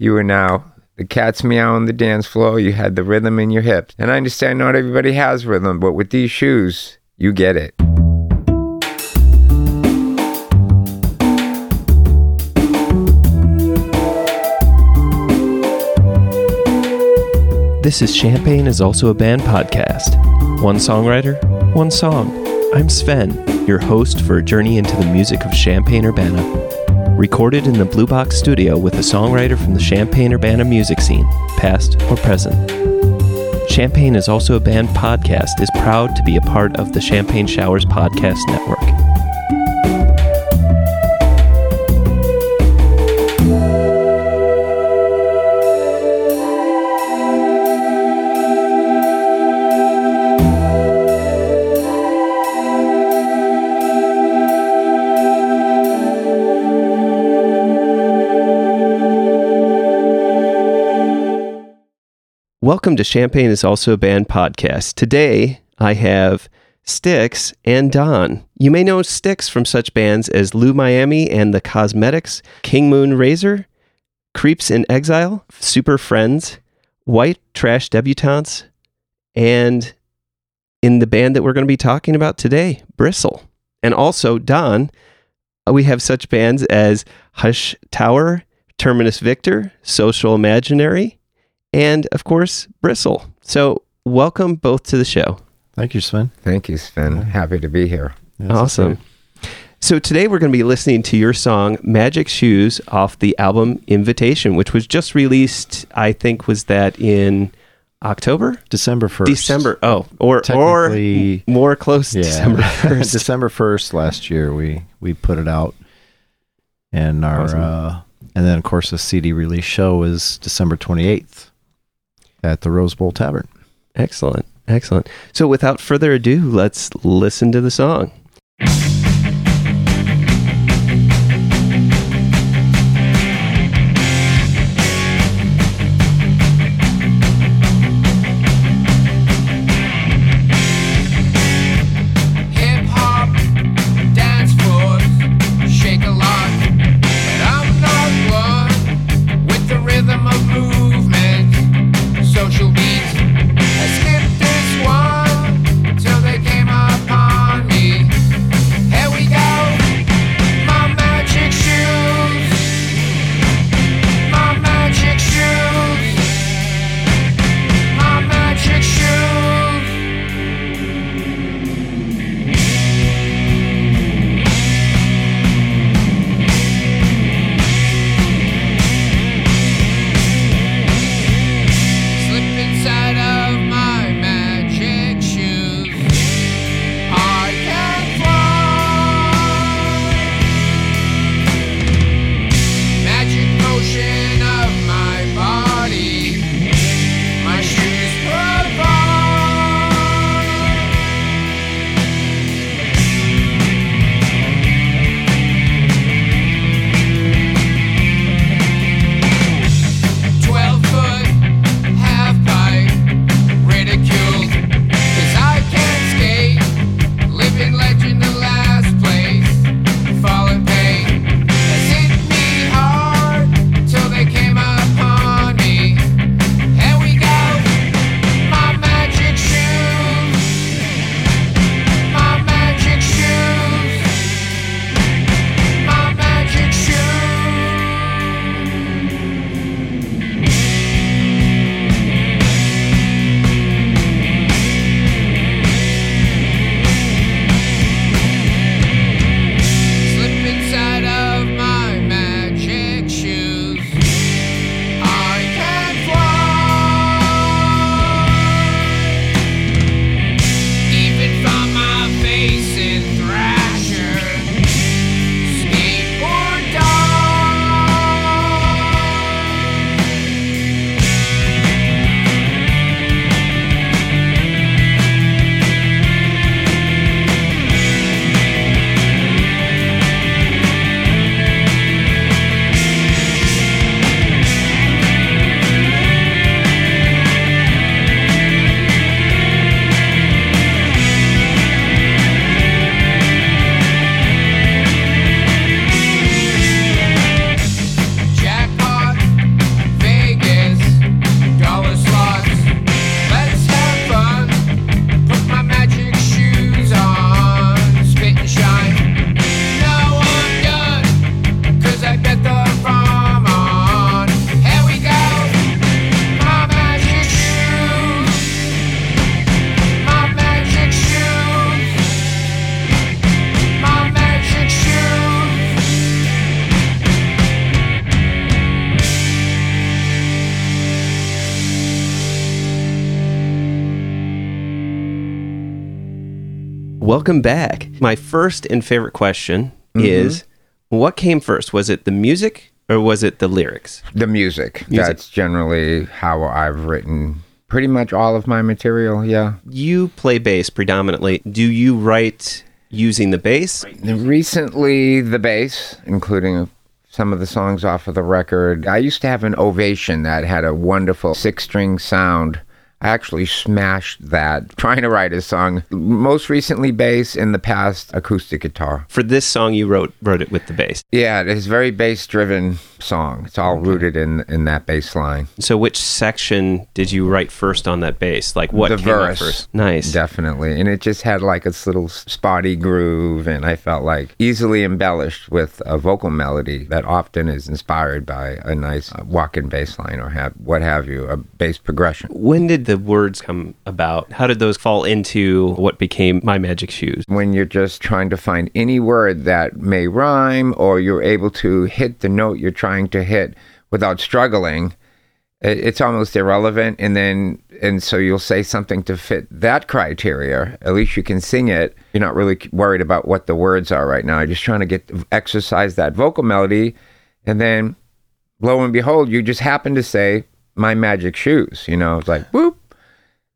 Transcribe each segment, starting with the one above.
You are now the cat's meow on the dance floor. You had the rhythm in your hips. And I understand not everybody has rhythm, but with these shoes, you get it. This is Champagne is also a band podcast. One songwriter, one song. I'm Sven, your host for a journey into the music of Champaign Urbana. Recorded in the Blue Box studio with a songwriter from the Champaign Urbana music scene, past or present. Champagne is also a band podcast is proud to be a part of the Champagne Showers podcast network. Welcome to Champagne is also a band podcast. Today I have Styx and Don. You may know Styx from such bands as Lou Miami and the Kozmetix, King Moon Razor, Creeps in Exile, Super Friends, White Trash Debutantes, and in the band that we're going to be talking about today, Bristle. And also Don, uh, we have such bands as Hush Tower, Terminus Victor, Social Imaginary, and of course, Bristle. So, welcome both to the show. Thank you, Sven. Thank you, Sven. Happy to be here. Yes, awesome. So, today we're going to be listening to your song Magic Shoes off the album Invitation, which was just released, I think, was that in October? December 1st. December. Oh, or, or more close Yeah. December 1st. December 1st last year, we, we put it out. And our, Awesome. uh, and then of course the CD release show is December 28th at the Rose Bowl Tavern. Excellent. Excellent. So, without further ado, let's listen to the song. Welcome back. My first and favorite question mm-hmm. is what came first? Was it the music or was it the lyrics? The music. Music. That's generally how I've written pretty much all of my material. Yeah. You play bass predominantly. Do you write using the bass? Recently, the bass, including some of the songs off of the record. I used to have an ovation that had a wonderful six string sound. I actually smashed that trying to write a song. Most recently, bass, in the past, acoustic guitar. For this song, you wrote wrote it with the bass. Yeah, it's a very bass driven song. It's all rooted in, in that bass line. So, which section did you write first on that bass? Like what the verse. first? Nice. Definitely. And it just had like its little spotty groove, and I felt like easily embellished with a vocal melody that often is inspired by a nice uh, walk in bass line or have, what have you, a bass progression. When did the words come about? How did those fall into what became My Magic Shoes? When you're just trying to find any word that may rhyme or you're able to hit the note you're trying to hit without struggling, it's almost irrelevant. And then, and so you'll say something to fit that criteria. At least you can sing it. You're not really worried about what the words are right now. You're just trying to get exercise that vocal melody. And then, lo and behold, you just happen to say, my magic shoes. You know, it's like, whoop.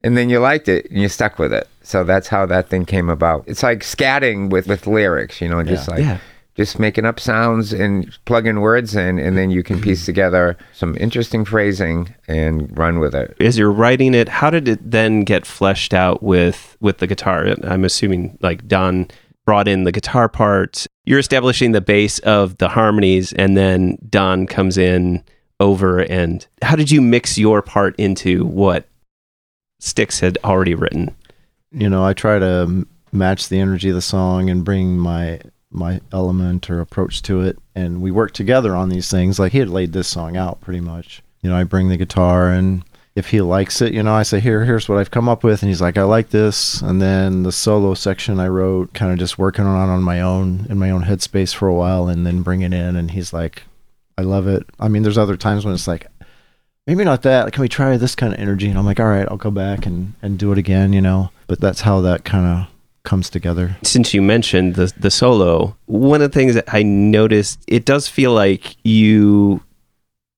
And then you liked it and you stuck with it. So that's how that thing came about. It's like scatting with, with lyrics, you know, just like Yeah. just making up sounds and plugging words in, and then you can mm-hmm. piece together some interesting phrasing and run with it. As you're writing it, how did it then get fleshed out with with the guitar? I'm assuming like Don brought in the guitar part. You're establishing the base of the harmonies, and then Don comes in over. And how did you mix your part into what Styx had already written? you know, I try to match the energy of the song and bring my my element or approach to it, and we work together on these things. Like he had laid this song out pretty much. You know, I bring the guitar, and if he likes it, you know, I say, "Here, here's what I've come up with," and he's like, "I like this." And then the solo section I wrote, kind of just working on on my own in my own headspace for a while, and then bring it in, and he's like, "I love it." I mean, there's other times when it's like, maybe not that. Can we try this kind of energy? And I'm like, all right, I'll go back and, and do it again, you know. But that's how that kind of comes together. since you mentioned the the solo, one of the things that I noticed, it does feel like you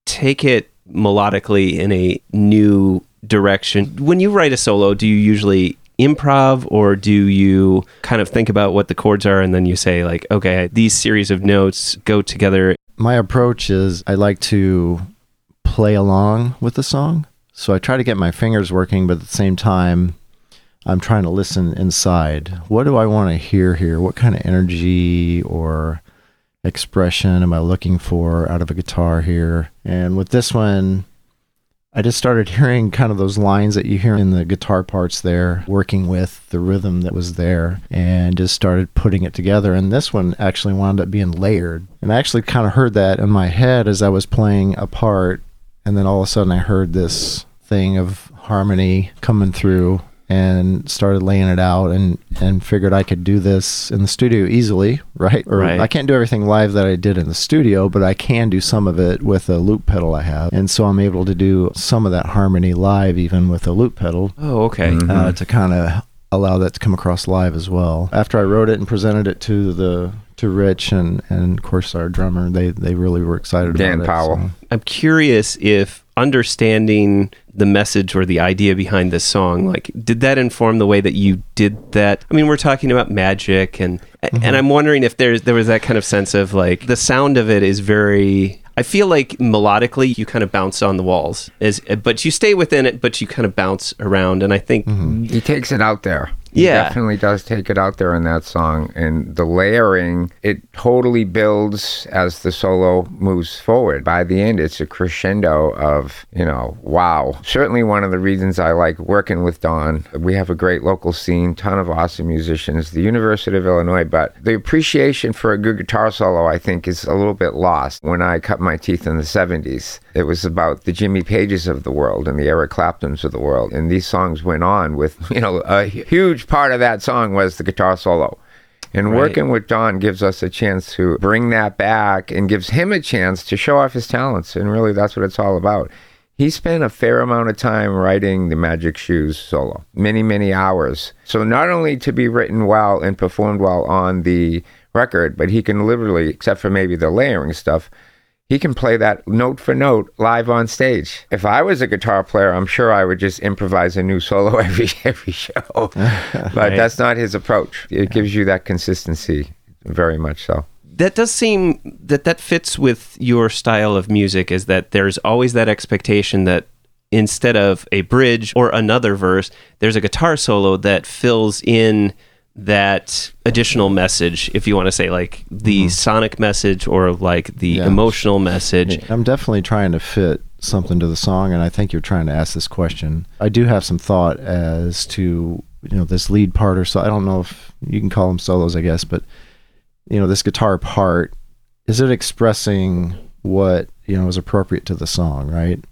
take it melodically in a new direction. When you write a solo, do you usually improv or do you kind of think about what the chords are and then you say like, okay, these series of notes go together? My approach is I like to play along with the song. So I try to get my fingers working, but at the same time, I'm trying to listen inside. What do I want to hear here? What kind of energy or expression am I looking for out of a guitar here? And with this one, I just started hearing kind of those lines that you hear in the guitar parts there, working with the rhythm that was there, and just started putting it together. And this one actually wound up being layered. And I actually kind of heard that in my head as I was playing a part. And then all of a sudden I heard this thing of harmony coming through and started laying it out and and figured I could do this in the studio easily, right? Or Right. I can't do everything live that I did in the studio, but I can do some of it with a loop pedal I have. And so I'm able to do some of that harmony live even with a loop pedal Oh, okay. Mhm. uh, to kind of allow that to come across live as well. After I wrote it and presented it to the to Rich and and of course our drummer, they they really were excited Dan about it. Powell. so- I'm curious if understanding the message or the idea behind this song, like, did that inform the way that you did that? I mean, we're talking about magic, and mm-hmm. and I'm wondering if there's there was that kind of sense of like the sound of it is very. I feel like melodically you kind of bounce on the walls, is but you stay within it, but you kind of bounce around, and I think mm-hmm. He takes it out there. He Yeah. definitely does take it out there in that song. And the layering, it totally builds as the solo moves forward. By the end, it's a crescendo of, you know, wow. Certainly one of the reasons I like working with Don. We have a great local scene, ton of awesome musicians, the University of Illinois, but the appreciation for a good guitar solo, I think, is a little bit lost. When I cut my teeth in the 70s, it was about the Jimmy Pages of the world and the Eric Claptons of the world. And these songs went on with, you know, a huge part of that song was the guitar solo. And Right. working with Don gives us a chance to bring that back and gives him a chance to show off his talents. And really, that's what it's all about. He spent a fair amount of time writing the Magic Shoes solo, many, many hours. So not only to be written well and performed well on the record, but he can literally, except for maybe the layering stuff, he can play that note for note live on stage. If I was a guitar player, I'm sure I would just improvise a new solo every every show. but that's not his approach. It gives you that consistency, very much so. that does seem that that fits with your style of music is that there's always that expectation that instead of a bridge or another verse there's a guitar solo that fills in that additional message if you want to say like the mm-hmm. sonic message or like the Yeah. emotional message I'm definitely trying to fit something to the song, and I think you're trying to ask this question. I do have some thought as to you know this lead part or so. I don't know if you can call them solos, I guess, but you know this guitar part is it expressing what you know is appropriate to the song, right?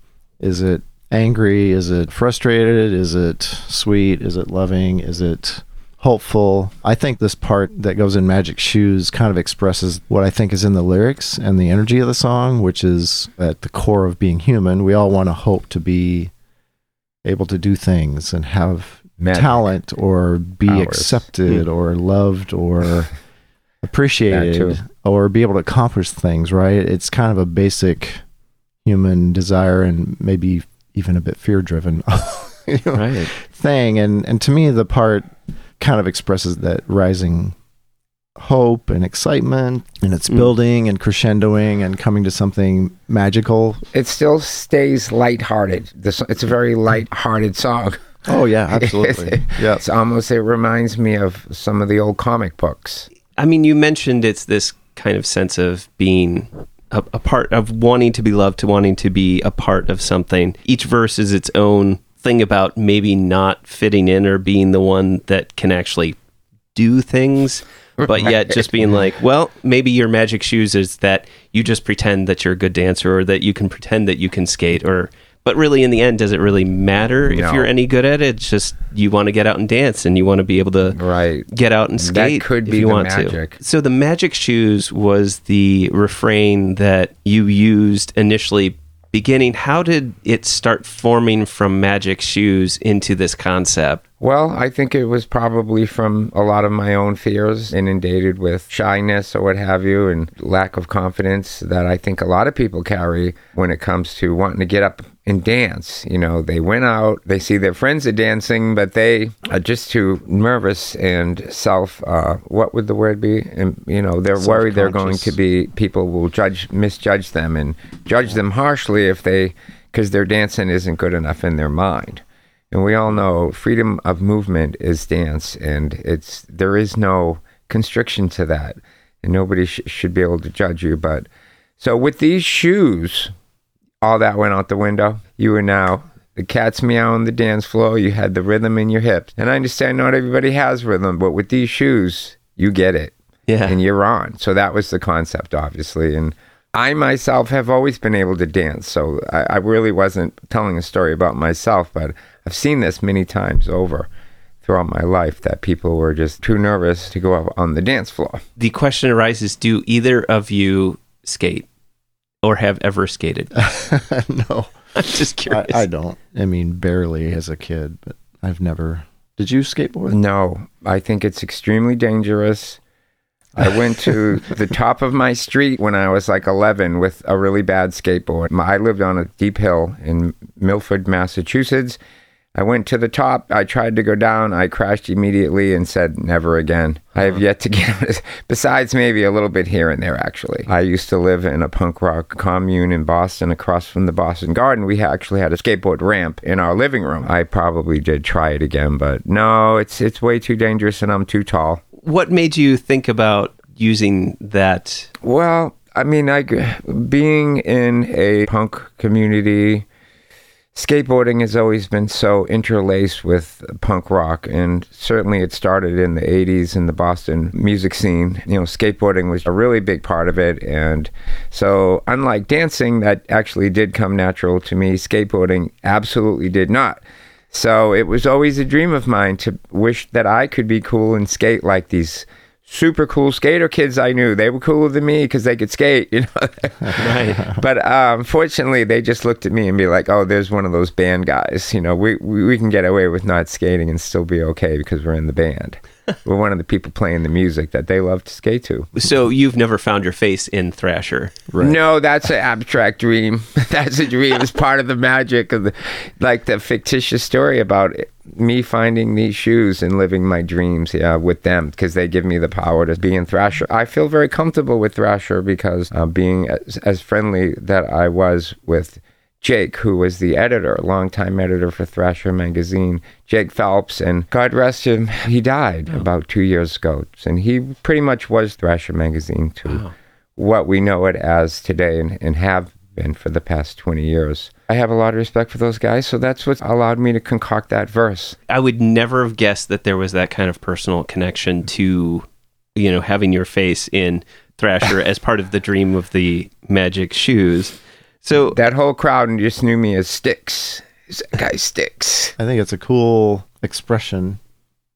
Is it angry? Is it frustrated? Is it sweet? Is it loving? Is it hopeful. I think this part that goes in Magic Shoes kind of expresses what I think is in the lyrics and the energy of the song, which is at the core of being human. We all want to hope to be able to do things and have Magic. talent or be Powers. accepted hmm. or loved or appreciated or be able to accomplish things, right? It's kind of a basic human desire and maybe even a bit fear driven you know, right thing. And, and to me, the part kind of expresses that rising hope and excitement and it's Mm. building and crescendoing and coming to something magical. It still stays lighthearted. This it's a very lighthearted song. Oh, yeah, absolutely. yeah. It's almost it reminds me of some of the old comic books. I mean, you mentioned it's this kind of sense of being a, a part of wanting to be loved, to wanting to be a part of something. Each verse is its own thing about maybe not fitting in or being the one that can actually do things, but yet just being mm-hmm. like, well, maybe your magic shoes is that you just pretend that you're a good dancer or that you can pretend that you can skate or. But really, in the end, does it really matter if you're any good at it? It's just you want to get out and dance and you want to be able to Right. get out and That skate could if be you the want magic. to. So the magic shoes was the refrain that you used initially beginning. How did it start forming from magic shoes into this concept? Well, I think it was probably from a lot of my own fears, inundated with shyness or what have you, and lack of confidence that I think a lot of people carry when it comes to wanting to get up and dance. You know, they went out, they see their friends are dancing, but they are just too nervous and self, uh, what would the word be? And, you know, they're worried they're going to be, people will judge, misjudge them and judge them harshly if they, because their dancing isn't good enough in their mind. And we all know freedom of movement is dance, and it's there is no constriction to that, and nobody sh- should be able to judge you. But so with these shoes, all that went out the window. You were now the cat's meow on the dance floor. You had the rhythm in your hips, and I understand not everybody has rhythm, but with these shoes, you get it Yeah. and you're on. So that was the concept, obviously. And I myself have always been able to dance. So I, I really wasn't telling a story about myself, but I've seen this many times over throughout my life that people were just too nervous to go out on the dance floor. the question arises do either of you skate or have ever skated? no, I'm just I, curious. I don't. I mean, barely as a kid, but I've never. Did you skateboard? No, I think it's extremely dangerous. I went to the top of my street when I was like 11 with a really bad skateboard. I lived on a deep hill in Milford, Massachusetts. I went to the top. I tried to go down. I crashed immediately and said, never again. I have uh-huh. yet to get, besides maybe a little bit here and there, actually. I used to live in a punk rock commune in Boston across from the Boston Garden. We actually had a skateboard ramp in our living room. I probably did try it again, but no, it's, it's way too dangerous and I'm too tall. What made you think about using that? Well, I mean, I being in a punk community, skateboarding has always been so interlaced with punk rock, and certainly it started in the '80s in the Boston music scene. You know, skateboarding was a really big part of it, and so unlike dancing, that actually did come natural to me. Skateboarding absolutely did not. So it was always a dream of mine to wish that I could be cool and skate like these super cool skater kids I knew. They were cooler than me because they could skate, you know. Right. but um, fortunately, they just looked at me and be like, "Oh, there's one of those band guys. You know, we, we we can get away with not skating and still be okay because we're in the band. We're one of the people playing the music that they love to skate to." So you've never found your face in Thrasher. No, that's an abstract dream. that's a dream. It's part of the magic of the, like the fictitious story about it, me finding these shoes and living my dreams. Yeah, with them because they give me the power to be in Thrasher. I feel very comfortable with Thrasher because uh, being as, as friendly that I was with. Jake, who was the editor, longtime editor for Thrasher magazine, Jake Phelps, and God rest him, he died oh. about two years ago. And he pretty much was Thrasher magazine to oh. what we know it as today and, and have been for the past 20 years. I have a lot of respect for those guys, so that's what allowed me to concoct that verse. I would never have guessed that there was that kind of personal connection to, you know, having your face in Thrasher as part of the dream of the magic shoes. So That whole crowd just knew me as Styx. That guy Styx. I think it's a cool expression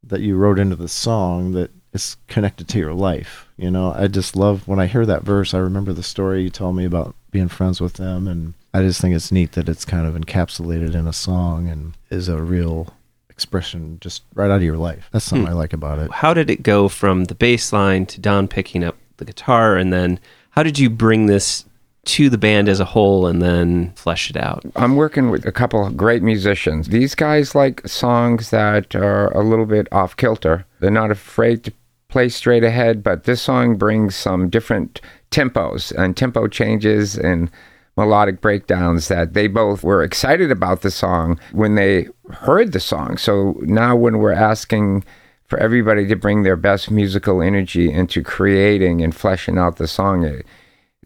that you wrote into the song that is connected to your life. You know, I just love when I hear that verse. I remember the story you told me about being friends with them, and I just think it's neat that it's kind of encapsulated in a song and is a real expression just right out of your life. That's something hmm. I like about it. how did it go from the bass line to Don picking up the guitar and then how did you bring this to the band as a whole and then flesh it out? I'm working with a couple of great musicians. These guys like songs that are a little bit off kilter. They're not afraid to play straight ahead, but this song brings some different tempos and tempo changes and melodic breakdowns that they both were excited about the song when they heard the song. So now when we're asking for everybody to bring their best musical energy into creating and fleshing out the song, it,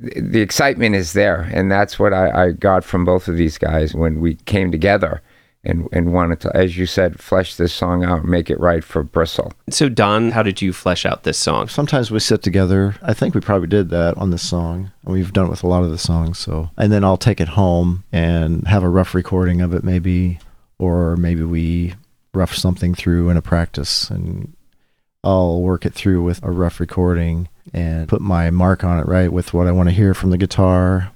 the excitement is there and that's what I, I got from both of these guys when we came together and, and wanted to as you said flesh this song out and make it right for Bristle. So Don, how did you flesh out this song? Sometimes we sit together. I think we probably did that on this song. We've done it with a lot of the songs. So, and then I'll take it home and have a rough recording of it, maybe, or maybe we rough something through in a practice, and I'll work it through with a rough recording and put my mark on it, right, with what I want to hear from the guitar,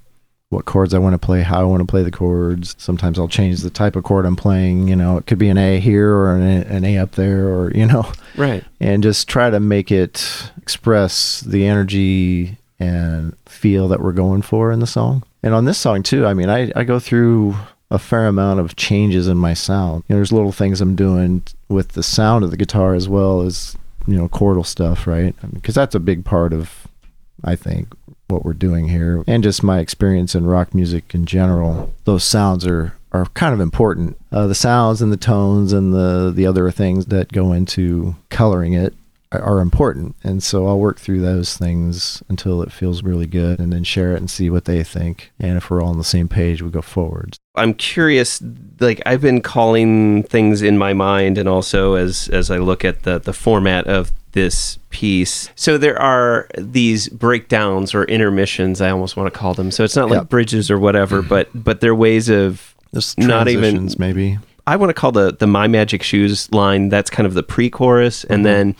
what chords I want to play, how I want to play the chords. Sometimes I'll change the type of chord I'm playing. You know, it could be an A here or an A, an a up there, or you know Right. and just try to make it express the energy and feel that we're going for in the song. And on this song too, I mean, I, I go through a fair amount of changes in my sound. You know, there's little things I'm doing with the sound of the guitar as well as, you know, chordal stuff, right? Because that's a big part of, I think, what we're doing here. And just my experience in rock music in general. Those sounds are are kind of important. Uh, the sounds and the tones and the the other things that go into coloring it are, important. And so I'll work through those things until it feels really good, and then share it and see what they think. And if we're all on the same page, we go forward. I'm curious like I've been calling things in my mind and also as as I look at the the format of this piece. So there are these breakdowns or intermissions, I almost want to call them. So it's not like Yep. bridges or whatever, but but they're ways of Just not even maybe. I want to call the the My Magic Shoes line that's kind of the pre-chorus, and mm-hmm. then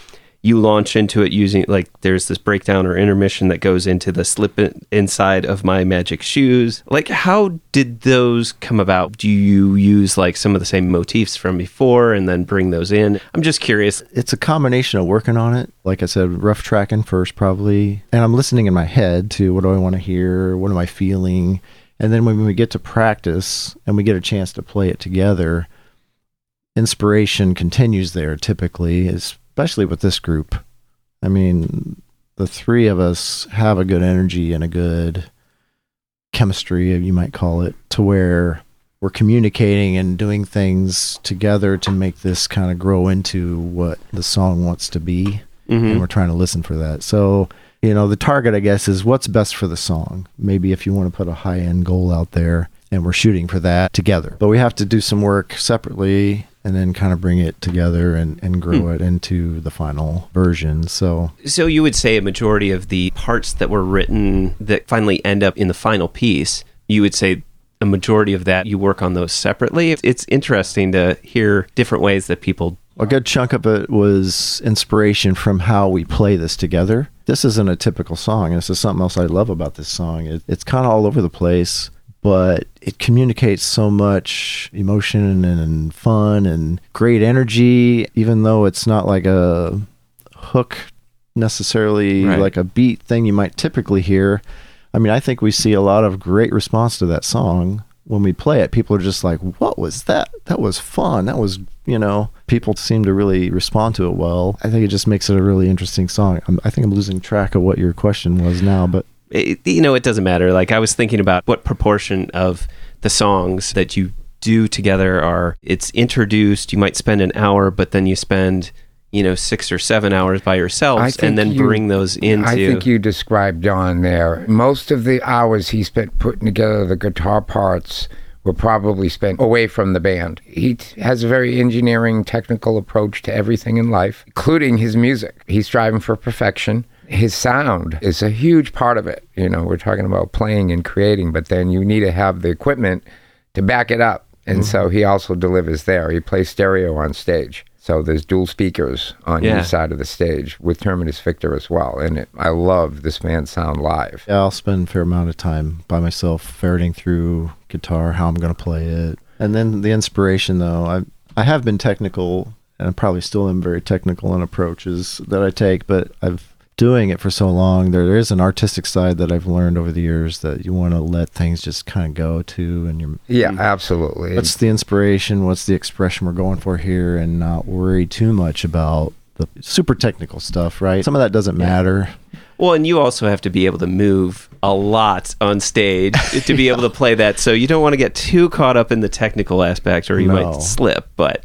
you launch into it using like there's this breakdown or intermission that goes into the slip in, inside of My Magic Shoes. Like, how did those come about? Do you use like some of the same motifs from before and then bring those in? I'm just curious. it's a combination of working on it. Like I said, rough tracking first, probably. And I'm listening in my head to what do I want to hear? What am I feeling? And then when we get to practice and we get a chance to play it together, inspiration continues there typically, especially with this group. I mean, the three of us have a good energy and a good chemistry, you might call it, to where we're communicating and doing things together to make this kind of grow into what the song wants to be. Mm-hmm. And we're trying to listen for that. So, you know, the target, I guess, is what's best for the song. Maybe if you want to put a high end goal out there, and we're shooting for that together. But we have to do some work separately and then kind of bring it together and, and grow hmm. it into the final version. So, So you would say a majority of the parts that were written that finally end up in the final piece, you would say a majority of that you work on those separately. It's interesting to hear different ways that people A good chunk of it was inspiration from how we play this together. This isn't a typical song. This is something else I love about this song. It, it's kind of all over the place, but it communicates so much emotion and, fun and great energy, even though it's not like a hook necessarily Right. like a beat thing you might typically hear. I mean, I think we see a lot of great response to that song when we play it. People are just like, "What was that? That was fun. That was, you know." People seem to really respond to it well. I think it just makes it a really interesting song. I'm, I think I'm losing track of what your question was now, but it, you know, it doesn't matter. Like I was thinking about what proportion of the songs that you do together are it's introduced. You might spend an hour, but then you spend you know six or seven hours by I yourselves, and then you- bring those into. I think you described Don there. Most of the hours he spent putting together the guitar parts were probably spent away from the band. He t- has a very engineering, technical approach to everything in life, including his music. He's striving for perfection. His sound is a huge part of it. You know, we're talking about playing and creating, but then you need to have the equipment to back it up. And mm-hmm. so he also delivers there. He plays stereo on stage. So there's dual speakers on Yeah. each side of the stage with Terminus Victor as well. And it, I love this man's sound live. yeah, I'll spend a fair amount of time by myself ferreting through guitar, how I'm going to play it, and then the inspiration. Though I I have been technical, and I probably still am very technical in approaches that I take, but I've doing it for so long. There, there is an artistic side that I've learned over the years that you want to let things just kind of go to, and you're Yeah, absolutely. what's the inspiration what's the expression we're going for here and not worry too much about the super technical stuff right some of that doesn't matter Well, and you also have to be able to move a lot on stage to be able to play that. So you don't want to get too caught up in the technical aspect, or you No. might slip. But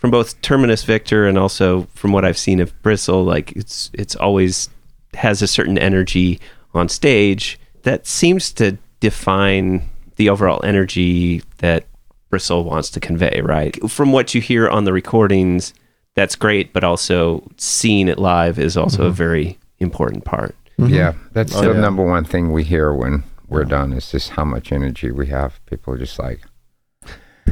from both Terminus Victor and also from what I've seen of Bristle, like it's it's always has a certain energy on stage that seems to define the overall energy that Bristle wants to convey, right? From what you hear on the recordings, that's great, but also seeing it live is also a mm-hmm. very important part. Mm-hmm. yeah, that's Oh, the yeah. number one thing we hear when we're done is just how much energy we have. People are just like,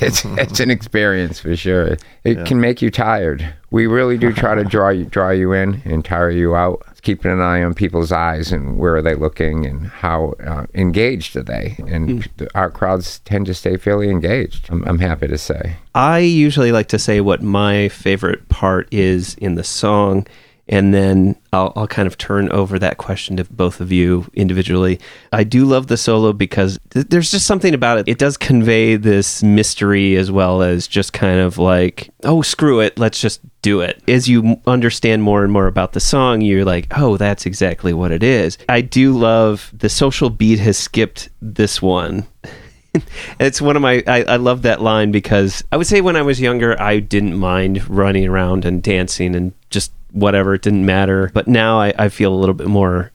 it's it's an experience for sure. It Yeah. can make you tired. We really do try to draw you draw you in and tire you out. Keeping an eye on people's eyes and where are they looking and how uh, engaged are they. And our crowds tend to stay fairly engaged. I'm, I'm happy to say. I usually like to say what my favorite part is in the song, and then I'll, I'll kind of turn over that question to both of you individually. I do love the solo because th- there's just something about it. It does convey this mystery as well as just kind of like, oh, screw it, let's just do it. As you understand more and more about the song, you're like, oh, that's exactly what it is. I do love the social beat has skipped this one. it's one of my I, I love that line because I would say when I was younger I didn't mind running around and dancing and just whatever it didn't matter. But now I, I feel a little bit more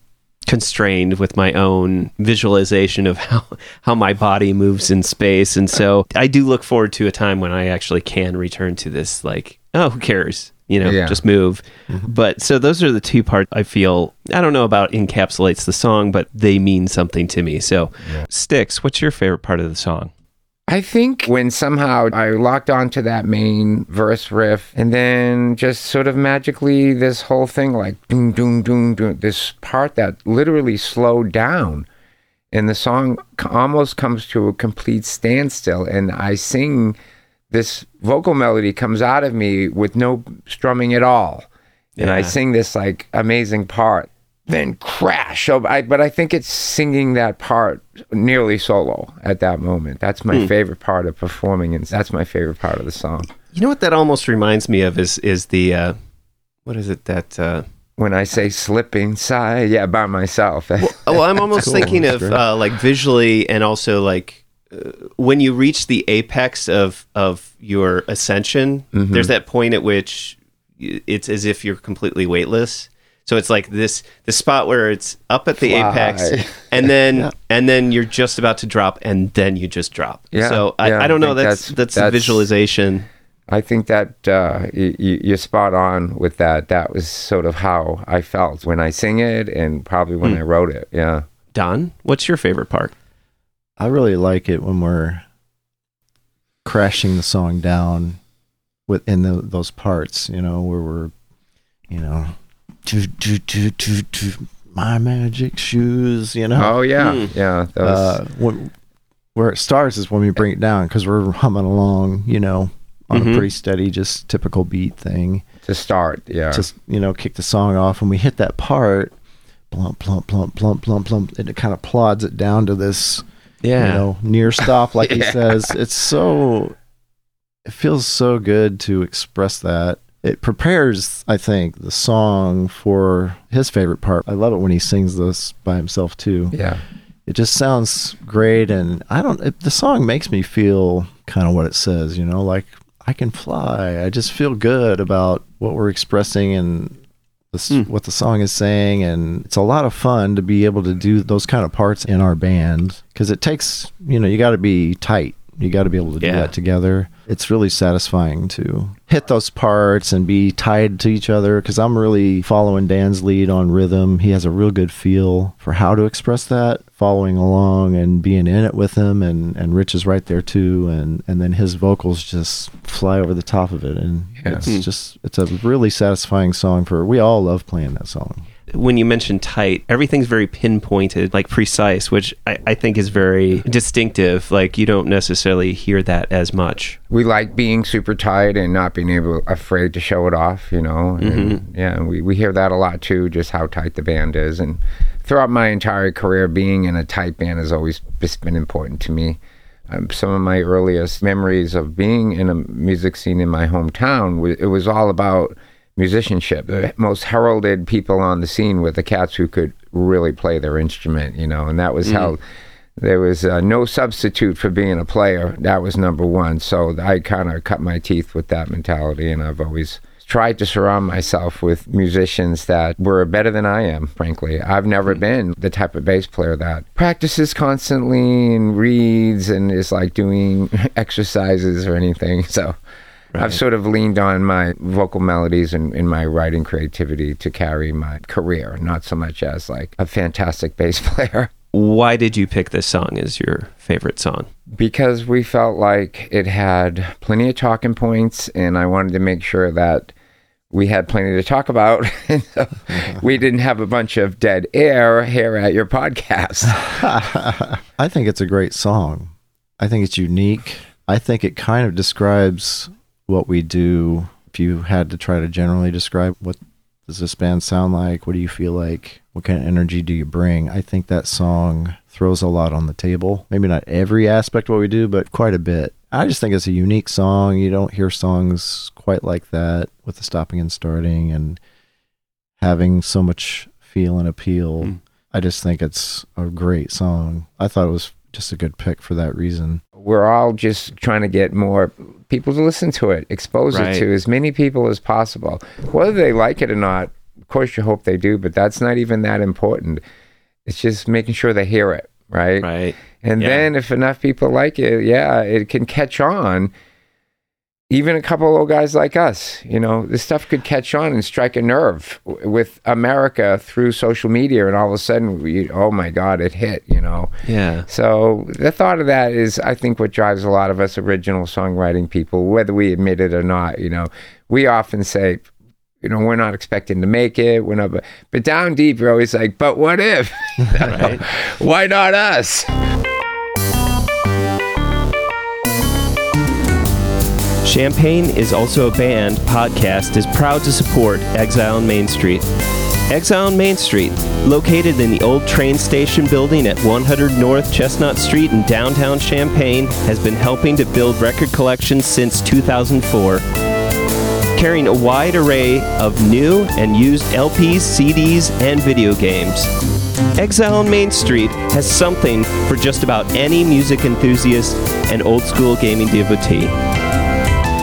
constrained with my own visualization of how how my body moves in space. And so I do look forward to a time when I actually can return to this like oh who cares? You know Yeah. just move. Mm-hmm. But so those are the two parts I feel I don't know about encapsulates the song but they mean something to me. So Styx, what's your favorite part of the song? I think when somehow I locked onto that main verse riff, and then just sort of magically this whole thing like doom doom doom doom, this part that literally slowed down, and the song almost comes to a complete standstill, and I sing this vocal melody comes out of me with no strumming at all, and I sing this like amazing part. Then crash. So I, but I think it's singing that part nearly solo at that moment. That's my favorite part of performing, and that's my favorite part of the song. You know what that almost reminds me of is is the uh, what is it that uh, When I say slipping sigh, yeah, by myself. oh well, I'm almost Cool, thinking of uh, like visually and also like uh, when you reach the apex of of your ascension. Mm-hmm. There's that point at which it's as if you're completely weightless. So it's like this the spot where it's up at the Fly. apex, and then and then you're just about to drop, and then you just drop. Yeah, so I, yeah, I don't I know. think That's that's- that's, the that's- visualization. I think that uh, y- y- you're spot on with that. That was sort of how I felt when I sing it, and probably when I wrote it. Yeah. Don, what's your favorite part? I really like it when we're crashing the song down within the, those parts, you know, where we're, you know, do, do, do, do, do, my magic shoes, you know. Oh yeah, Hmm. yeah. That was, uh, when, where it starts is when we bring it down because we're humming along, you know, on Mhm. a pretty steady, just typical beat thing. to start. Yeah. Just you know, kick the song off, and we hit that part, plump, plump, plump, plump, plump, plump, and it kind of plods it down to this, Yeah. you know, near stop, like he says. It's so, it feels so good to express that. It prepares, I think, the song for his favorite part. I love it when he sings this by himself too yeah. it just sounds great and i don't it, the song makes me feel kind of what it says you know like i can fly i just feel good about what we're expressing and the, s Hmm. what the song is saying and it's a lot of fun to be able to do those kind of parts in our band because it takes you know you got to be tight you got to be able to do that together it's really satisfying to hit those parts and be tied to each other because i'm really following dan's lead on rhythm he has a real good feel for how to express that following along and being in it with him and and rich is right there too and and then his vocals just fly over the top of it and Yeah. it's Hmm. just it's a really satisfying song for we all love playing that song when you mention tight, everything's very pinpointed, like precise, which I, I think is very distinctive. Like you don't necessarily hear that as much. we like being super tight and not being able afraid to show it off you know and yeah we, we hear that a lot too just how tight the band is and throughout my entire career being in a tight band has always just been important to me um, some of my earliest memories of being in a music scene in my hometown it was all about musicianship the most heralded people on the scene were the cats who could really play their instrument you know and that was how there was uh, no substitute for being a player. That was number one. So I kind of cut my teeth with that mentality, and I've always tried to surround myself with musicians that were better than I am, frankly. I've never been the type of bass player that practices constantly and reads and is like doing exercises or anything. So I've sort of leaned on my vocal melodies and, and my writing creativity to carry my career, not so much as like a fantastic bass player. Why did you pick this song as your favorite song? because we felt like it had plenty of talking points and i wanted to make sure that we had plenty to talk about so we didn't have a bunch of dead air here at your podcast I think it's a great song. I think it's unique. I think it kind of describes what we do. If you had to try to generally describe what does this band sound like, what do you feel like, what kind of energy do you bring? I think that song throws a lot on the table. Maybe not every aspect of what we do, but quite a bit. I just think it's a unique song. You don't hear songs quite like that with the stopping and starting and having so much feel and appeal. Mm. I just think it's a great song. I thought it was just a good pick for that reason. We're all just trying to get more people to listen to it expose Right. it to as many people as possible whether they like it or not of course you hope they do but that's not even that important it's just making sure they hear it right Right. And Yeah. then if enough people like it, yeah, it can catch on. Even a couple old guys like us, you know, this stuff could catch on and strike a nerve with America through social media, and all of a sudden, we, oh my God, it hit, you know. Yeah. So the thought of that is, I think, what drives a lot of us original songwriting people, whether we admit it or not. You know, we often say, you know, we're not expecting to make it. We're not, but, down deep, you're always like, but what if? Right. Why not us? Champagne is also a band podcast is proud to support Exile on Main Street. Exile on Main Street, located in the old train station building at 100 North Chestnut Street in downtown Champaign, has been helping to build record collections since 2004. Carrying a wide array of new and used LPs, CDs, and video games. Exile on Main Street has something for just about any music enthusiast and old school gaming devotee.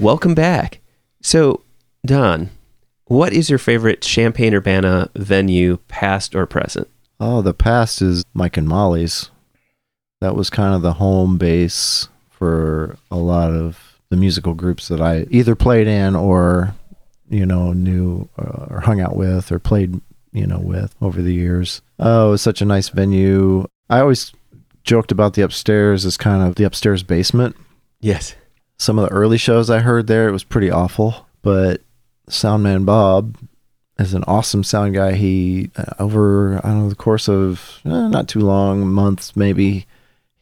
Welcome back. So, Don, what is your favorite Champaign Urbana venue, past or present? Oh, the past is Mike and Molly's. That was kind of the home base for a lot of the musical groups that I either played in or, you know, knew uh, or hung out with or played, you know, with over the years. Oh, it was such a nice venue. I always joked about the upstairs as kind of the upstairs basement. Yes. Some of the early shows I heard there, it was pretty awful, but Soundman Bob is an awesome sound guy. He uh, over I don't know the course of eh, not too long, months maybe,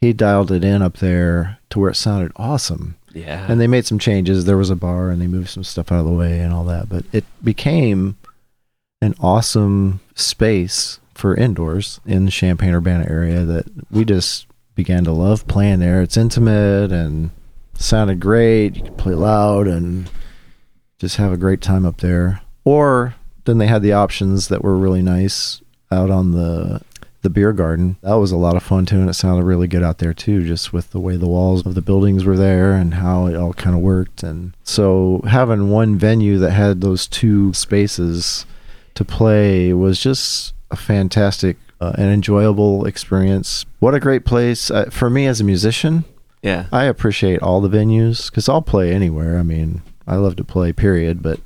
he dialed it in up there to where it sounded awesome. Yeah. And they made some changes. There was a bar and they moved some stuff out of the way and all that, but it became an awesome space for indoors in the Champaign Urbana area that we just began to love playing there. It's intimate and sounded great. You could play loud and just have a great time up there. Or then they had the options that were really nice out on the the beer garden. That was a lot of fun too, and it sounded really good out there too, just with the way the walls of the buildings were there and how it all kind of worked. And so having one venue that had those two spaces to play was just a fantastic uh, and enjoyable experience. What a great place uh, for me as a musician. Yeah. I appreciate all the venues because I'll play anywhere. I mean, I love to play, period. But,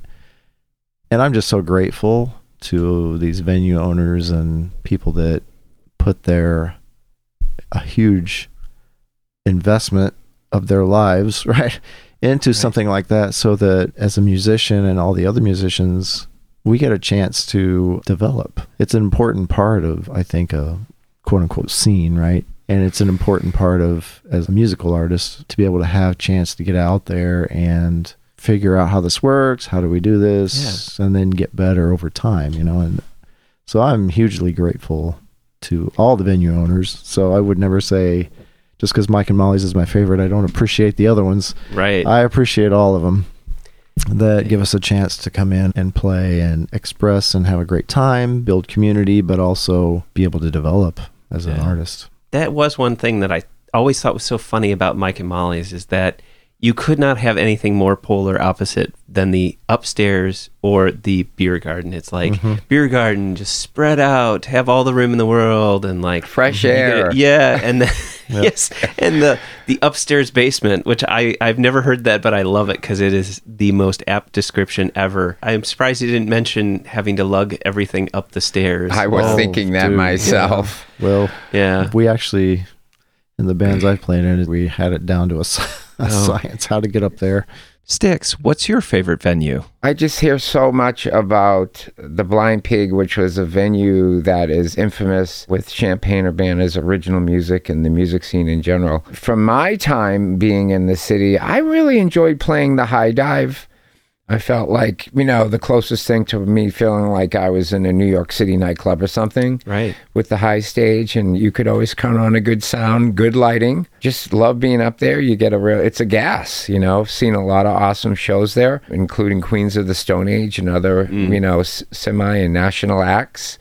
and I'm just so grateful to these venue owners and people that put their a huge investment of their lives, right, into something like that so that as a musician and all the other musicians, we get a chance to develop. It's an important part of, I think, a quote unquote scene, right? And it's an important part of, as a musical artist, to be able to have a chance to get out there and figure out how this works, how do we do this, and then get better over time, you know? And so I'm hugely grateful to all the venue owners. So I would never say, just because Mike and Molly's is my favorite, I don't appreciate the other ones. Right. I appreciate all of them that give us a chance to come in and play and express and have a great time, build community, but also be able to develop as an artist. That was one thing that I always thought was so funny about Mike and Molly's is that you could not have anything more polar opposite than the upstairs or the beer garden. It's like Mm-hmm. beer garden, just spread out, have all the room in the world, and like Fresh you get air. it- yeah, and the, yes, and the the upstairs basement, which I I've never heard that, but I love it because it is the most apt description ever. I'm surprised you didn't mention having to lug everything up the stairs. I was Oh, thinking that dude, myself. Well, yeah. we actually, in the bands I've played in, we had it down to a Oh. science how to get up there. Styx, what's your favorite venue? I just hear so much about the Blind Pig, which was a venue that is infamous with Champaign Urbana's original music and the music scene in general. From my time being in the city, I really enjoyed playing the high dive. I felt like, you know, the closest thing to me feeling like I was in a New York City nightclub or something Right. with the high stage and you could always count on a good sound, good lighting. Just love being up there. You get a real it's a gas, you know. Seen a lot of awesome shows there, including Queens of the Stone Age and other, mm. you know, s- semi and national acts.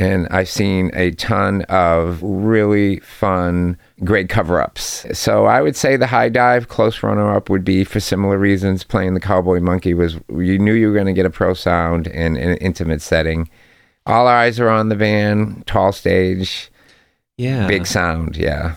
And I've seen a ton of really fun, great cover ups. So I would say the high dive, close runner up would be for similar reasons. Playing the Cowboy Monkey was, you knew you were going to get a pro sound in an intimate setting. All eyes are on the van, tall stage, Yeah. big sound. Yeah.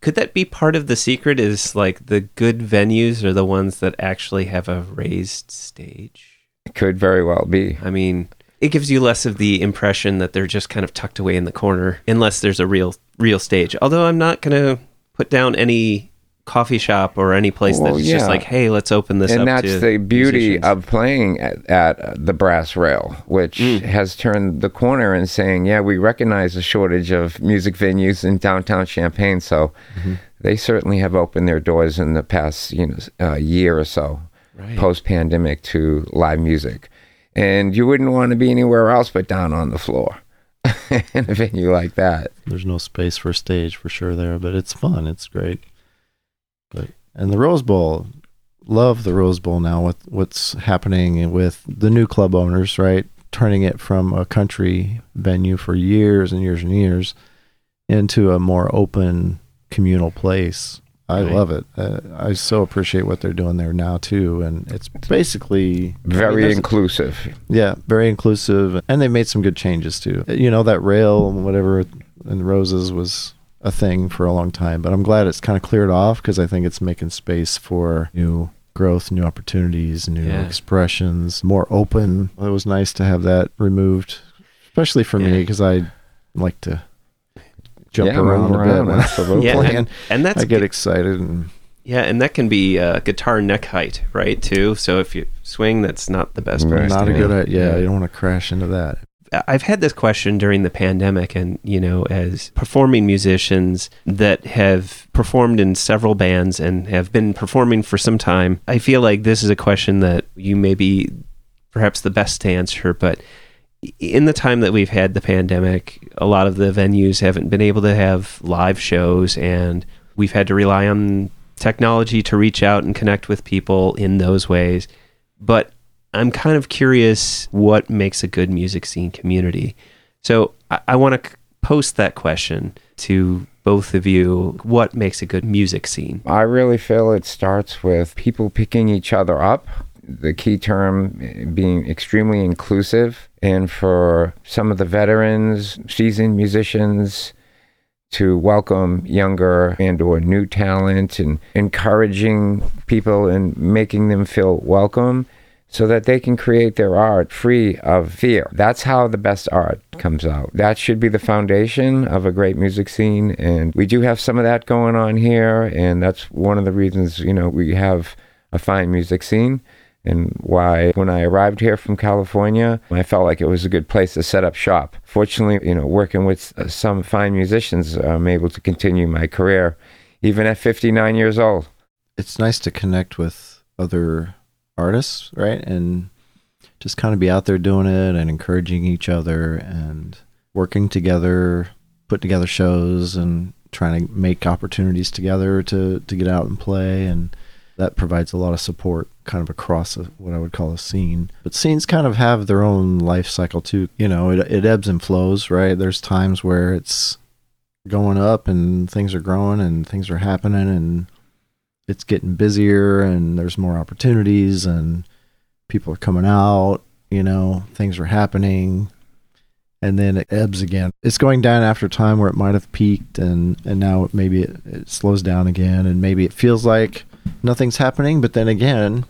Could that be part of the secret? Is like the good venues are the ones that actually have a raised stage? It could very well be. I mean, it gives you less of the impression that they're just kind of tucked away in the corner, unless there's a real real stage. Although I'm not going to put down any coffee shop or any place Well, that's yeah. just like, hey, let's open this up. and that's the beauty musicians. of playing at, at the brass rail which Mm. has turned the corner and saying yeah we recognize the shortage of music venues in downtown champaign so Mm-hmm. they certainly have opened their doors in the past you know uh, year or so Right. post pandemic to live music and you wouldn't want to be anywhere else but down on the floor in a venue like that There's no space for a stage for sure there, but it's fun. It's great. But and the Rose Bowl, love the Rose Bowl now with what's happening with the new club owners, right? Turning it from a country venue for years and years and years into a more open communal place. I Right. love it. Uh, I so appreciate what they're doing there now too, and it's basically I mean, Very inclusive. yeah, very inclusive, and they made some good changes too. You know that rail and whatever and roses was a thing for a long time, but I'm glad it's kind of cleared off because I think it's making space for new growth, new opportunities, new Yeah. expressions, more open. It was nice to have that removed, especially for me because I like to jump Yeah, around move a bit around, when absolutely. Yeah, I'm and, and that's I get excited and yeah, and that can be uh, guitar neck height, right? Too. So if you swing, that's not the best. Right. place not to a be. good idea. Yeah, you don't want to crash into that. I've had this question during the pandemic, and you know, as performing musicians that have performed in several bands and have been performing for some time, I feel like this is a question that you may be perhaps the best to answer. But in the time that we've had the pandemic, a lot of the venues haven't been able to have live shows, and we've had to rely on technology to reach out and connect with people in those ways. But I'm kind of curious what makes a good music scene community. So I, I want to post that question to both of you. What makes a good music scene? I really feel it starts with people picking each other up. The key term eh, being extremely inclusive, and for some of the veterans, seasoned musicians, to welcome younger and or new talent and encouraging people and making them feel welcome so that they can create their art free of fear. That's how the best art comes out. That should be the foundation of a great music scene and we do have some of that going on here and that's one of the reasons, you know, we have a fine music scene and why when I arrived here from California, I felt like it was a good place to set up shop. Fortunately, you know, working with uh, some fine musicians, I'm able to continue my career even at 59 years old. it's nice to connect with other artists, right? And just kind of be out there doing it and encouraging each other and working together, putting together shows and trying to make opportunities together to to get out and play and that provides a lot of support kind of across a, what I would call a scene. But scenes kind of have their own life cycle too. You know, it, it ebbs and flows, right? There's times where it's going up and things are growing and things are happening and it's getting busier and there's more opportunities and people are coming out, you know, things are happening and then it ebbs again. It's going down after time where it might have peaked and and now maybe it, it slows down again and maybe it feels like nothing's happening, but then again,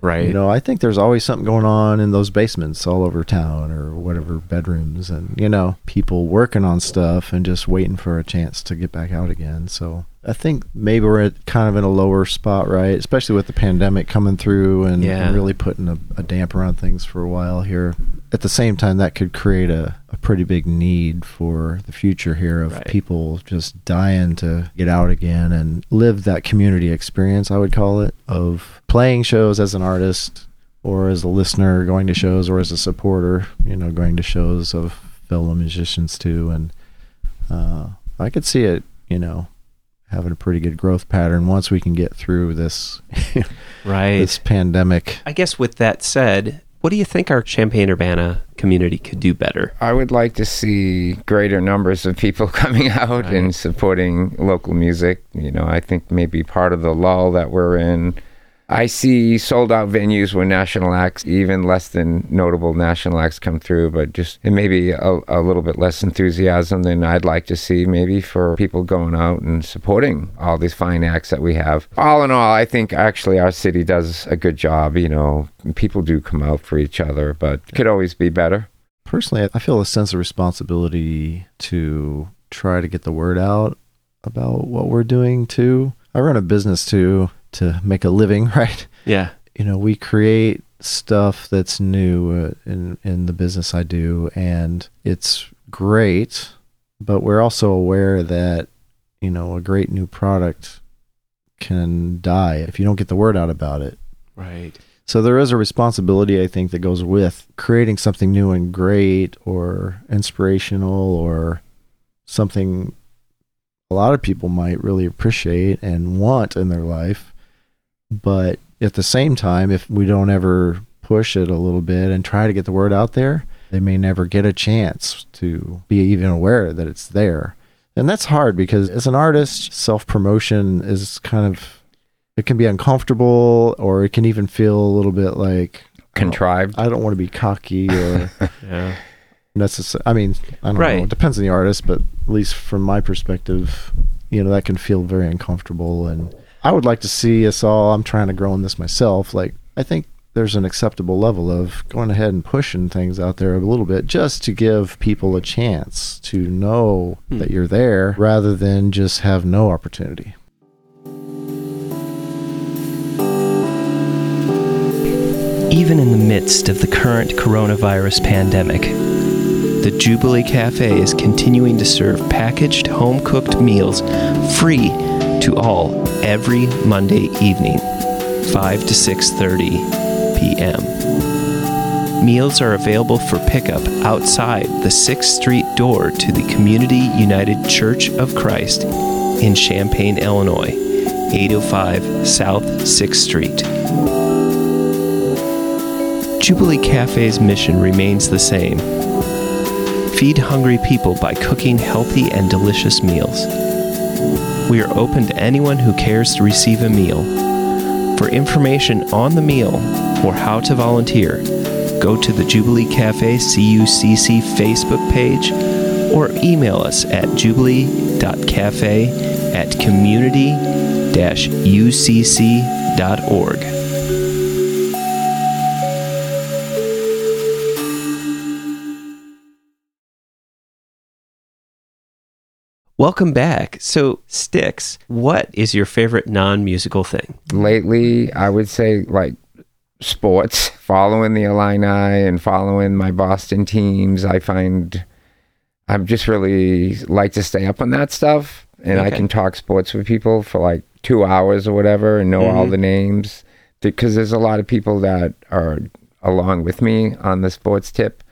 Right. you know, I think there's always something going on in those basements all over town or whatever bedrooms and, you know, people working on stuff and just waiting for a chance to get back out again. So I think maybe we're at kind of in a lower spot, right? Especially with the pandemic coming through and, Yeah. and really putting a, a damper on things for a while here. At the same time, that could create a, a pretty big need for the future here of Right. people just dying to get out again and live that community experience, I would call it, of playing shows as an artist or as a listener going to shows or as a supporter, you know, going to shows of fellow musicians too. And uh, I could see it, you know, having a pretty good growth pattern once we can get through this right. this pandemic. I guess with that said, what do you think our Champaign Urbana community could do better? I would like to see greater numbers of people coming out Right. and supporting local music. You know, I think maybe part of the lull that we're in. I see sold out venues where national acts, even less than notable national acts, come through, but just it may be a, a little bit less enthusiasm than I'd like to see, maybe for people going out and supporting all these fine acts that we have. All in all, I think actually our city does a good job. You know, people do come out for each other, but could always be better. Personally, I feel a sense of responsibility to try to get the word out about what we're doing too. I run a business too to make a living, right? Yeah. you know, we create stuff that's new uh, in in the business I do, and it's great. But we're also aware that you know a great new product can die if you don't get the word out about it. Right. So there is a responsibility, I think, that goes with creating something new and great, or inspirational, or something a lot of people might really appreciate and want in their life. But at the same time, if we don't ever push it a little bit and try to get the word out there, they may never get a chance to be even aware that it's there. And that's hard because as an artist, self promotion is kind of, it can be uncomfortable or it can even feel a little bit like, Contrived. I don't want to be cocky or Yeah. necessary. I mean, I don't know. Right. It depends on the artist, but at least from my perspective, you know, that can feel very uncomfortable. And I would like to see us all, I'm trying to grow in this myself. Like, I think there's an acceptable level of going ahead and pushing things out there a little bit just to give people a chance to know Hmm. that you're there rather than just have no opportunity. Even in the midst of the current coronavirus pandemic, the Jubilee Cafe is continuing to serve packaged home cooked meals free to all every Monday evening, 5 to 6:30 p.m. Meals are available for pickup outside the 6th Street door to the Community United Church of Christ in Champaign, Illinois, 805 South 6th Street. Jubilee Cafe's mission remains the same feed hungry people by cooking healthy and delicious meals. We are open to anyone who cares to receive a meal. For information on the meal or how to volunteer, go to the Jubilee Cafe CUCC Facebook page or email us at jubilee.cafe at community-ucc.org. Welcome back. So, Styx, what is your favorite non musical thing? Lately, I would say like sports, following the Illini and following my Boston teams. I find I'm just really like to stay up on that stuff, and I can talk sports with people for like two hours or whatever, and know all Mhm. the names because there's a lot of people that are along with me on the sports tip.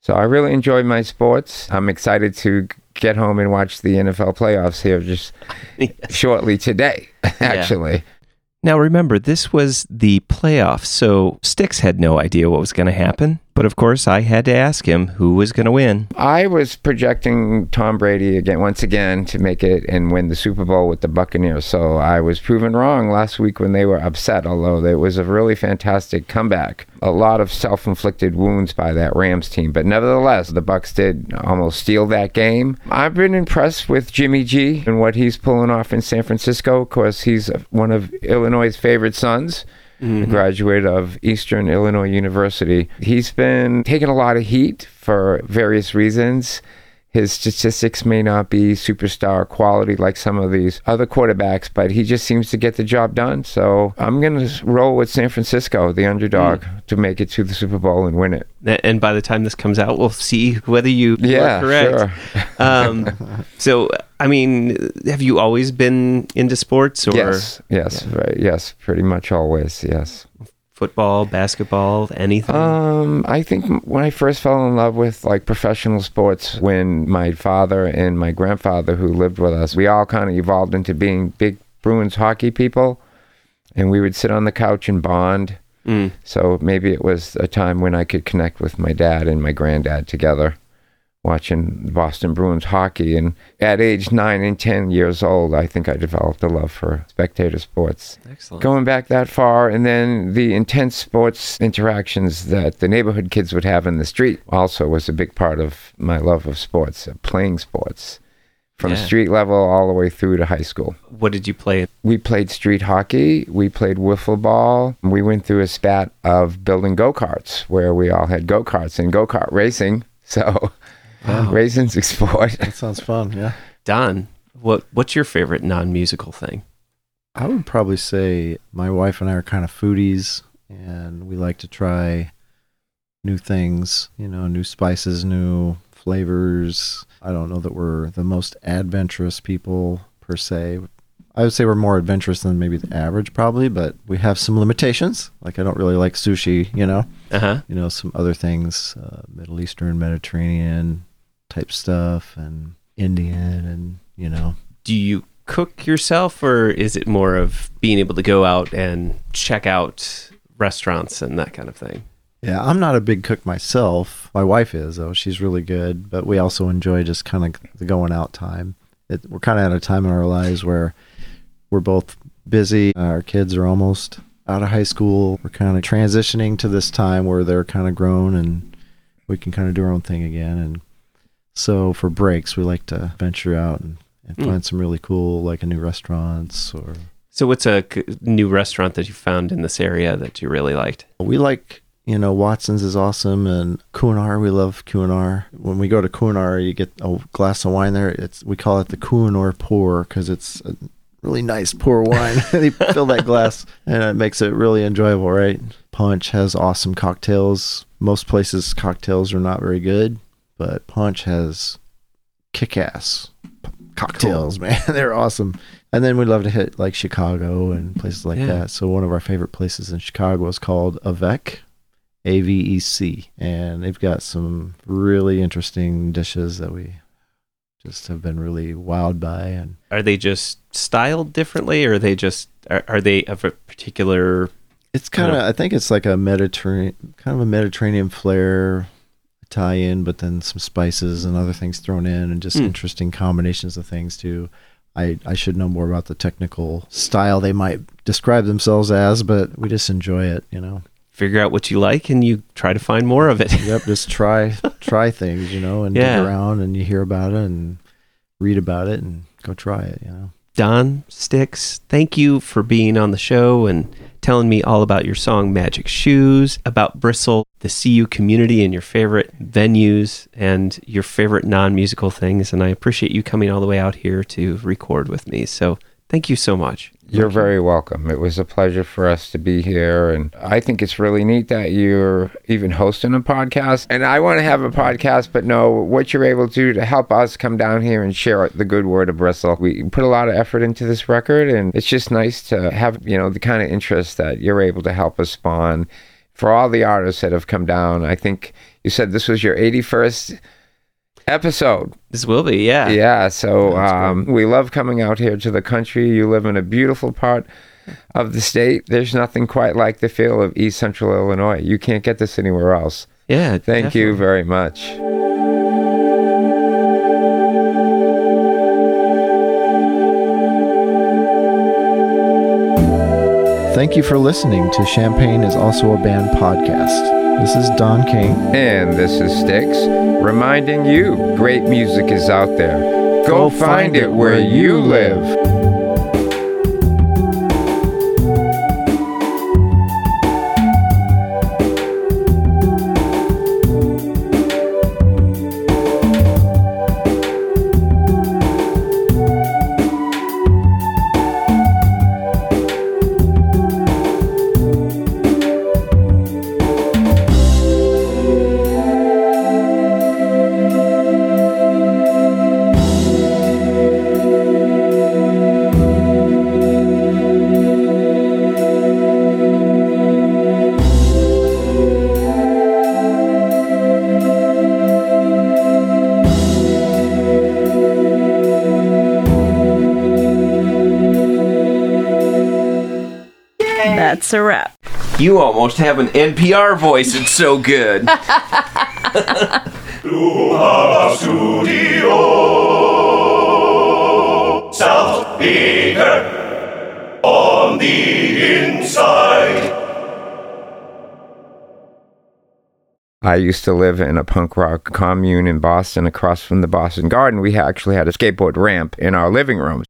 So I really enjoy my sports. I'm excited to get home and watch the NFL playoffs here just shortly today, actually. Now, remember, this was the playoffs, so Styx had no idea what was going to happen. But of course, I had to ask him who was going to win. I was projecting Tom Brady again, once again, to make it and win the Super Bowl with the Buccaneers. So I was proven wrong last week when they were upset, although it was a really fantastic comeback. A lot of self-inflicted wounds by that Rams team, but nevertheless, the Bucs did almost steal that game. I've been impressed with Jimmy G and what he's pulling off in San Francisco. Of course, he's one of Illinois' favorite sons a graduate of Eastern Illinois University. He's been taking a lot of heat for various reasons. His statistics may not be superstar quality like some of these other quarterbacks, but he just seems to get the job done. So I'm going to roll with San Francisco, the underdog, to make it to the Super Bowl and win it. And by the time this comes out, we'll see whether you Yeah, are correct. sure. Um, so, I mean, have you always been into sports or yes, yes, right, yes, pretty much always, yes. Football, basketball, anything? Um, I think when I first fell in love with like professional sports, when my father and my grandfather, who lived with us, we all kind of evolved into being big Bruins hockey people, and we would sit on the couch and bond. Mm. So maybe it was a time when I could connect with my dad and my granddad together, watching Boston Bruins hockey. And at age nine and ten years old, I think I developed a love for spectator sports Excellent. going back that far and then the intense sports interactions that the neighborhood kids would have in the street also was a big part of my love of sports uh, playing sports from Yeah. street level all the way through to high school What did you play? we played street hockey we played wiffle ball we went through a spat of building go-karts where we all had go-karts and go-kart racing so racing's a sport That sounds fun. Yeah. Don, what what's your favorite non-musical thing? I would probably say my wife and I are kind of foodies and we like to try new things, you know, new spices, new flavors. I don't know that we're the most adventurous people per se. I would say we're more adventurous than maybe the average probably, but we have some limitations. Like I don't really like sushi, you know. Uh huh. You know, some other things, uh, Middle Eastern, Mediterranean type stuff and Indian and, you know, Do you cook yourself, or is it more of being able to go out and check out restaurants and that kind of thing? Yeah, I'm not a big cook myself. My wife is, though. She's really good, but we also enjoy just kind of the going out time. it, we're kind of at a time in our lives where we're both busy. Our kids are almost out of high school. We're kind of transitioning to this time where they're kind of grown and we can kind of do our own thing again. And so for breaks, we like to venture out and, and Mm. find some really cool, like a new restaurants or So, what's a c- new restaurant that you found in this area that you really liked? We like, you know, Watson's is awesome, and Kuinar. We love Kuinar. When we go to Kuinar, you get a glass of wine there. It's we call it the Kuinar pour because it's a really nice pour wine. they fill that glass, and it makes it really enjoyable, right? Punch has awesome cocktails. Most places cocktails are not very good, but Punch has kick-ass p- cocktails, man. They're awesome. And then we love to hit like Chicago and places like Yeah. that. So one of our favorite places in Chicago is called Avec, A V E C, and they've got some really interesting dishes that we just have been really wowed by. And Are they just styled differently, or are they just are, are they of a particular? it's kind of I think it's like a Mediterranean kind of a Mediterranean flair. Italian, but then some spices and other things thrown in, and just Mm. interesting combinations of things too. I, I should know more about the technical style they might describe themselves as, but we just enjoy it, you know. Figure out what you like, and you try to find more of it. Yep, just try try things, you know, and Yeah. dig around and you hear about it and read about it and go try it, you know. Don Styx, thank you for being on the show and telling me all about your song Magic Shoes, about Bristle, the CU community, and your favorite venues and your favorite non musical things. And I appreciate you coming all the way out here to record with me. So thank you so much. You're very welcome. It was a pleasure for us to be here. And I think it's really neat that you're even hosting a podcast. And I want to have a podcast, but no, what you're able to do to help us come down here and share the good word of Bristle. We put a lot of effort into this record, and it's just nice to have, you know, the kind of interest that you're able to help us spawn. For all the artists that have come down, I think you said this was your 81st episode. This will be, yeah. Yeah, so um, we love coming out here to the country. You live in a beautiful part of the state. There's nothing quite like the feel of East Central Illinois. You can't get this anywhere else. Yeah. Thank you very much. Thank you for listening to Champaign is Also a Band podcast. This is Don King. And this is Styx reminding you great music is out there. Go, find it where you live. Almost have an NPR voice. It's so good. South Beaker on the inside. I used to live in a punk rock commune in Boston across from the Boston Garden. We actually had a skateboard ramp in our living room.